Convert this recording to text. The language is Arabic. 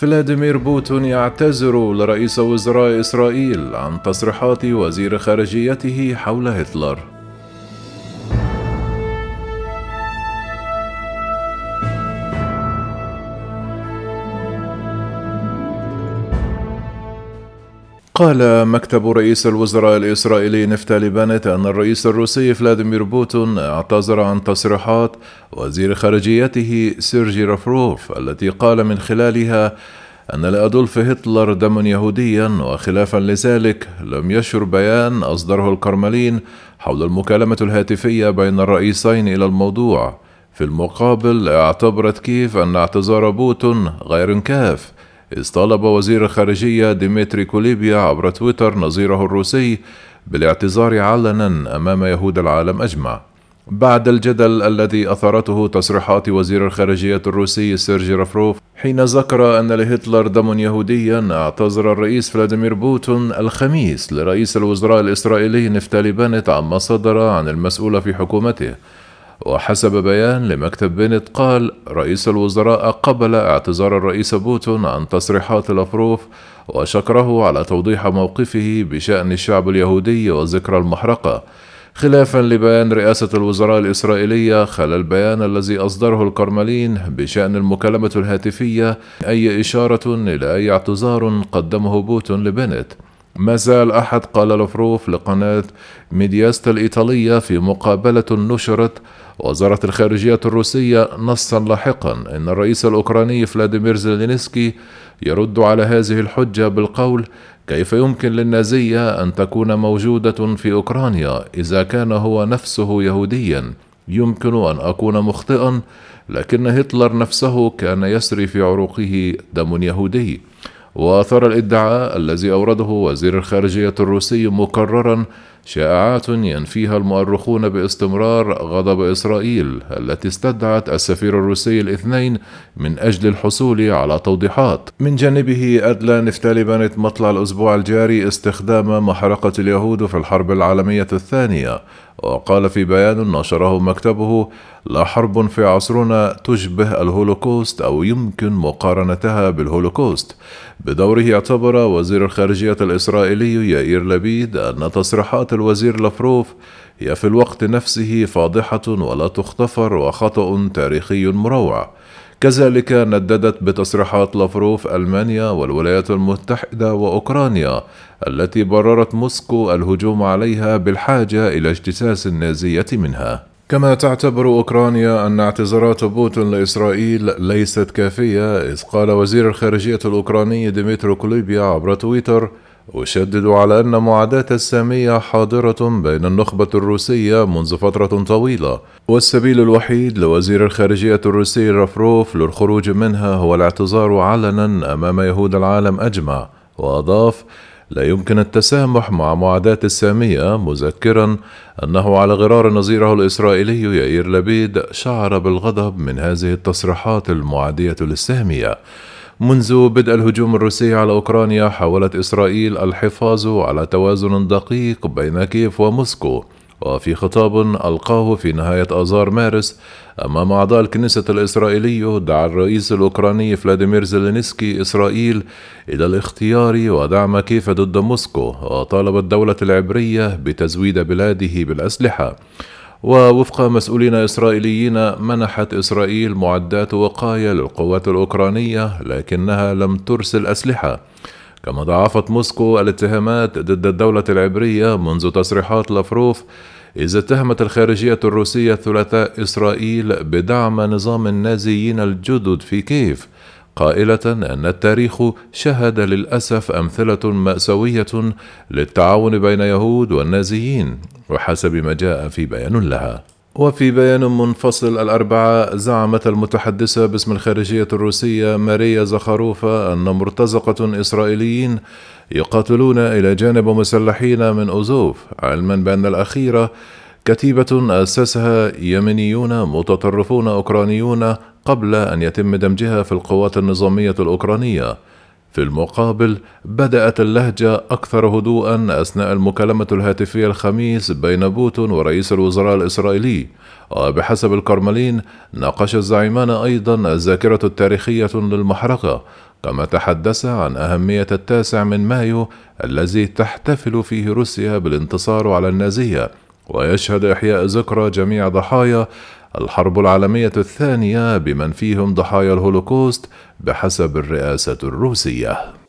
فلاديمير بوتين يعتذر لرئيس وزراء إسرائيل عن تصريحات وزير خارجيته حول هتلر. قال مكتب رئيس الوزراء الإسرائيلي نفتالي بينيت أن الرئيس الروسي فلاديمير بوتين اعتذر عن تصريحات وزير خارجيته سيرجي لافروف التي قال من خلالها أن لأدولف هتلر دما يهوديا وخلافا لذلك لم يشر بيان أصدره الكرملين حول المكالمة الهاتفية بين الرئيسين إلى الموضوع. في المقابل اعتبرت كييف أن اعتذار بوتين غير كاف إذ طالب وزير الخارجية دميترو كوليبا عبر تويتر نظيره الروسي بالاعتذار علنا أمام يهود العالم أجمع. بعد الجدل الذي أثارته تصريحات وزير الخارجية الروسي سيرجي لافروف حين ذكر أن لهتلر دما يهوديا اعتذر الرئيس فلاديمير بوتين الخميس لرئيس الوزراء الإسرائيلي نفتالي بينيت عما صدر عن المسؤول في حكومته. وحسب بيان لمكتب بينيت قال رئيس الوزراء قبل اعتذار الرئيس بوتين عن تصريحات لافروف وشكره على توضيح موقفه بشأن الشعب اليهودي وذكرى المحرقة. خلافا لبيان رئاسة الوزراء الإسرائيلية خلا البيان الذي أصدره الكرملين بشأن المكالمة الهاتفية أي إشارة إلى أي اعتذار قدمه بوتين لبينيت ما زال أحد قال لافروف لقناة ميدياست الإيطالية في مقابلة نشرت وزارة الخارجية الروسية نصا لاحقا أن الرئيس الأوكراني فلاديمير زيلينسكي يرد على هذه الحجة بالقول كيف يمكن للنازية أن تكون موجودة في أوكرانيا إذا كان هو نفسه يهوديا؟ يمكن أن أكون مخطئا لكن هتلر نفسه كان يسري في عروقه دم يهودي. وأثار الإدعاء الذي أورده وزير الخارجية الروسي مكررا شائعات ينفيها المؤرخون باستمرار غضب إسرائيل التي استدعت السفير الروسي الاثنين من أجل الحصول على توضيحات. من جانبه أدلى نفتالي بينيت مطلع الأسبوع الجاري استخدام محرقة اليهود في الحرب العالمية الثانية وقال في بيان نشره مكتبه لا حرب في عصرنا تشبه الهولوكوست أو يمكن مقارنتها بالهولوكوست بدوره اعتبر وزير الخارجية الإسرائيلي يائير لبيد أن تصريحات الوزير لافروف هي في الوقت نفسه فاضحة ولا تغتفر وخطأ تاريخي مروع. كذلك نددت بتصريحات لافروف ألمانيا والولايات المتحدة وأوكرانيا التي بررت موسكو الهجوم عليها بالحاجة إلى اجتثاث النازية منها. كما تعتبر أوكرانيا أن اعتذارات بوتين لإسرائيل ليست كافية إذ قال وزير الخارجية الأوكراني دميترو كوليبا عبر تويتر أشدد على أن معاداة السامية حاضرة بين النخبة الروسية منذ فترة طويلة. والسبيل الوحيد لوزير الخارجية الروسي رافروف للخروج منها هو الاعتذار علنا أمام يهود العالم أجمع. وأضاف لا يمكن التسامح مع معاداة السامية مذكرا أنه على غرار نظيره الإسرائيلي يائير لبيد شعر بالغضب من هذه التصريحات المعادية للسامية. منذ بدء الهجوم الروسي على أوكرانيا حاولت إسرائيل الحفاظ على توازن دقيق بين كييف وموسكو. وفي خطاب ألقاه في نهاية آذار مارس أمام أعضاء الكنيسة الإسرائيلي دعا الرئيس الأوكراني فلاديمير زيلينسكي إسرائيل إلى الاختيار ودعم كيف ضد موسكو وطالب الدولة العبرية بتزويد بلاده بالأسلحة. ووفق مسؤولين إسرائيليين منحت إسرائيل معدات وقاية للقوات الأوكرانية لكنها لم ترسل أسلحة. كما ضاعفت موسكو الاتهامات ضد الدولة العبرية منذ تصريحات لافروف إذ اتهمت الخارجية الروسية الثلاثاء إسرائيل بدعم نظام النازيين الجدد في كيف قائلة أن التاريخ شهد للأسف أمثلة مأساوية للتعاون بين يهود والنازيين وحسب ما جاء في بيان لها. وفي بيان منفصل الأربعاء زعمت المتحدثة باسم الخارجية الروسية ماريا زخاروفا أن مرتزقة إسرائيليين يقاتلون إلى جانب مسلحين من أوزوف علما بأن الأخيرة كتيبة أسسها يمنيون متطرفون أوكرانيون قبل أن يتم دمجها في القوات النظامية الأوكرانية. في المقابل بدأت اللهجة أكثر هدوءا أثناء المكالمة الهاتفية الخميس بين بوتون ورئيس الوزراء الإسرائيلي. وبحسب الكرملين ناقش الزعيمان أيضا الذاكرة التاريخية للمحرقة كما تحدث عن أهمية التاسع من مايو الذي تحتفل فيه روسيا بالانتصار على النازية. ويشهد إحياء ذكرى جميع ضحايا الحرب العالمية الثانية بمن فيهم ضحايا الهولوكوست بحسب الرئاسة الروسية.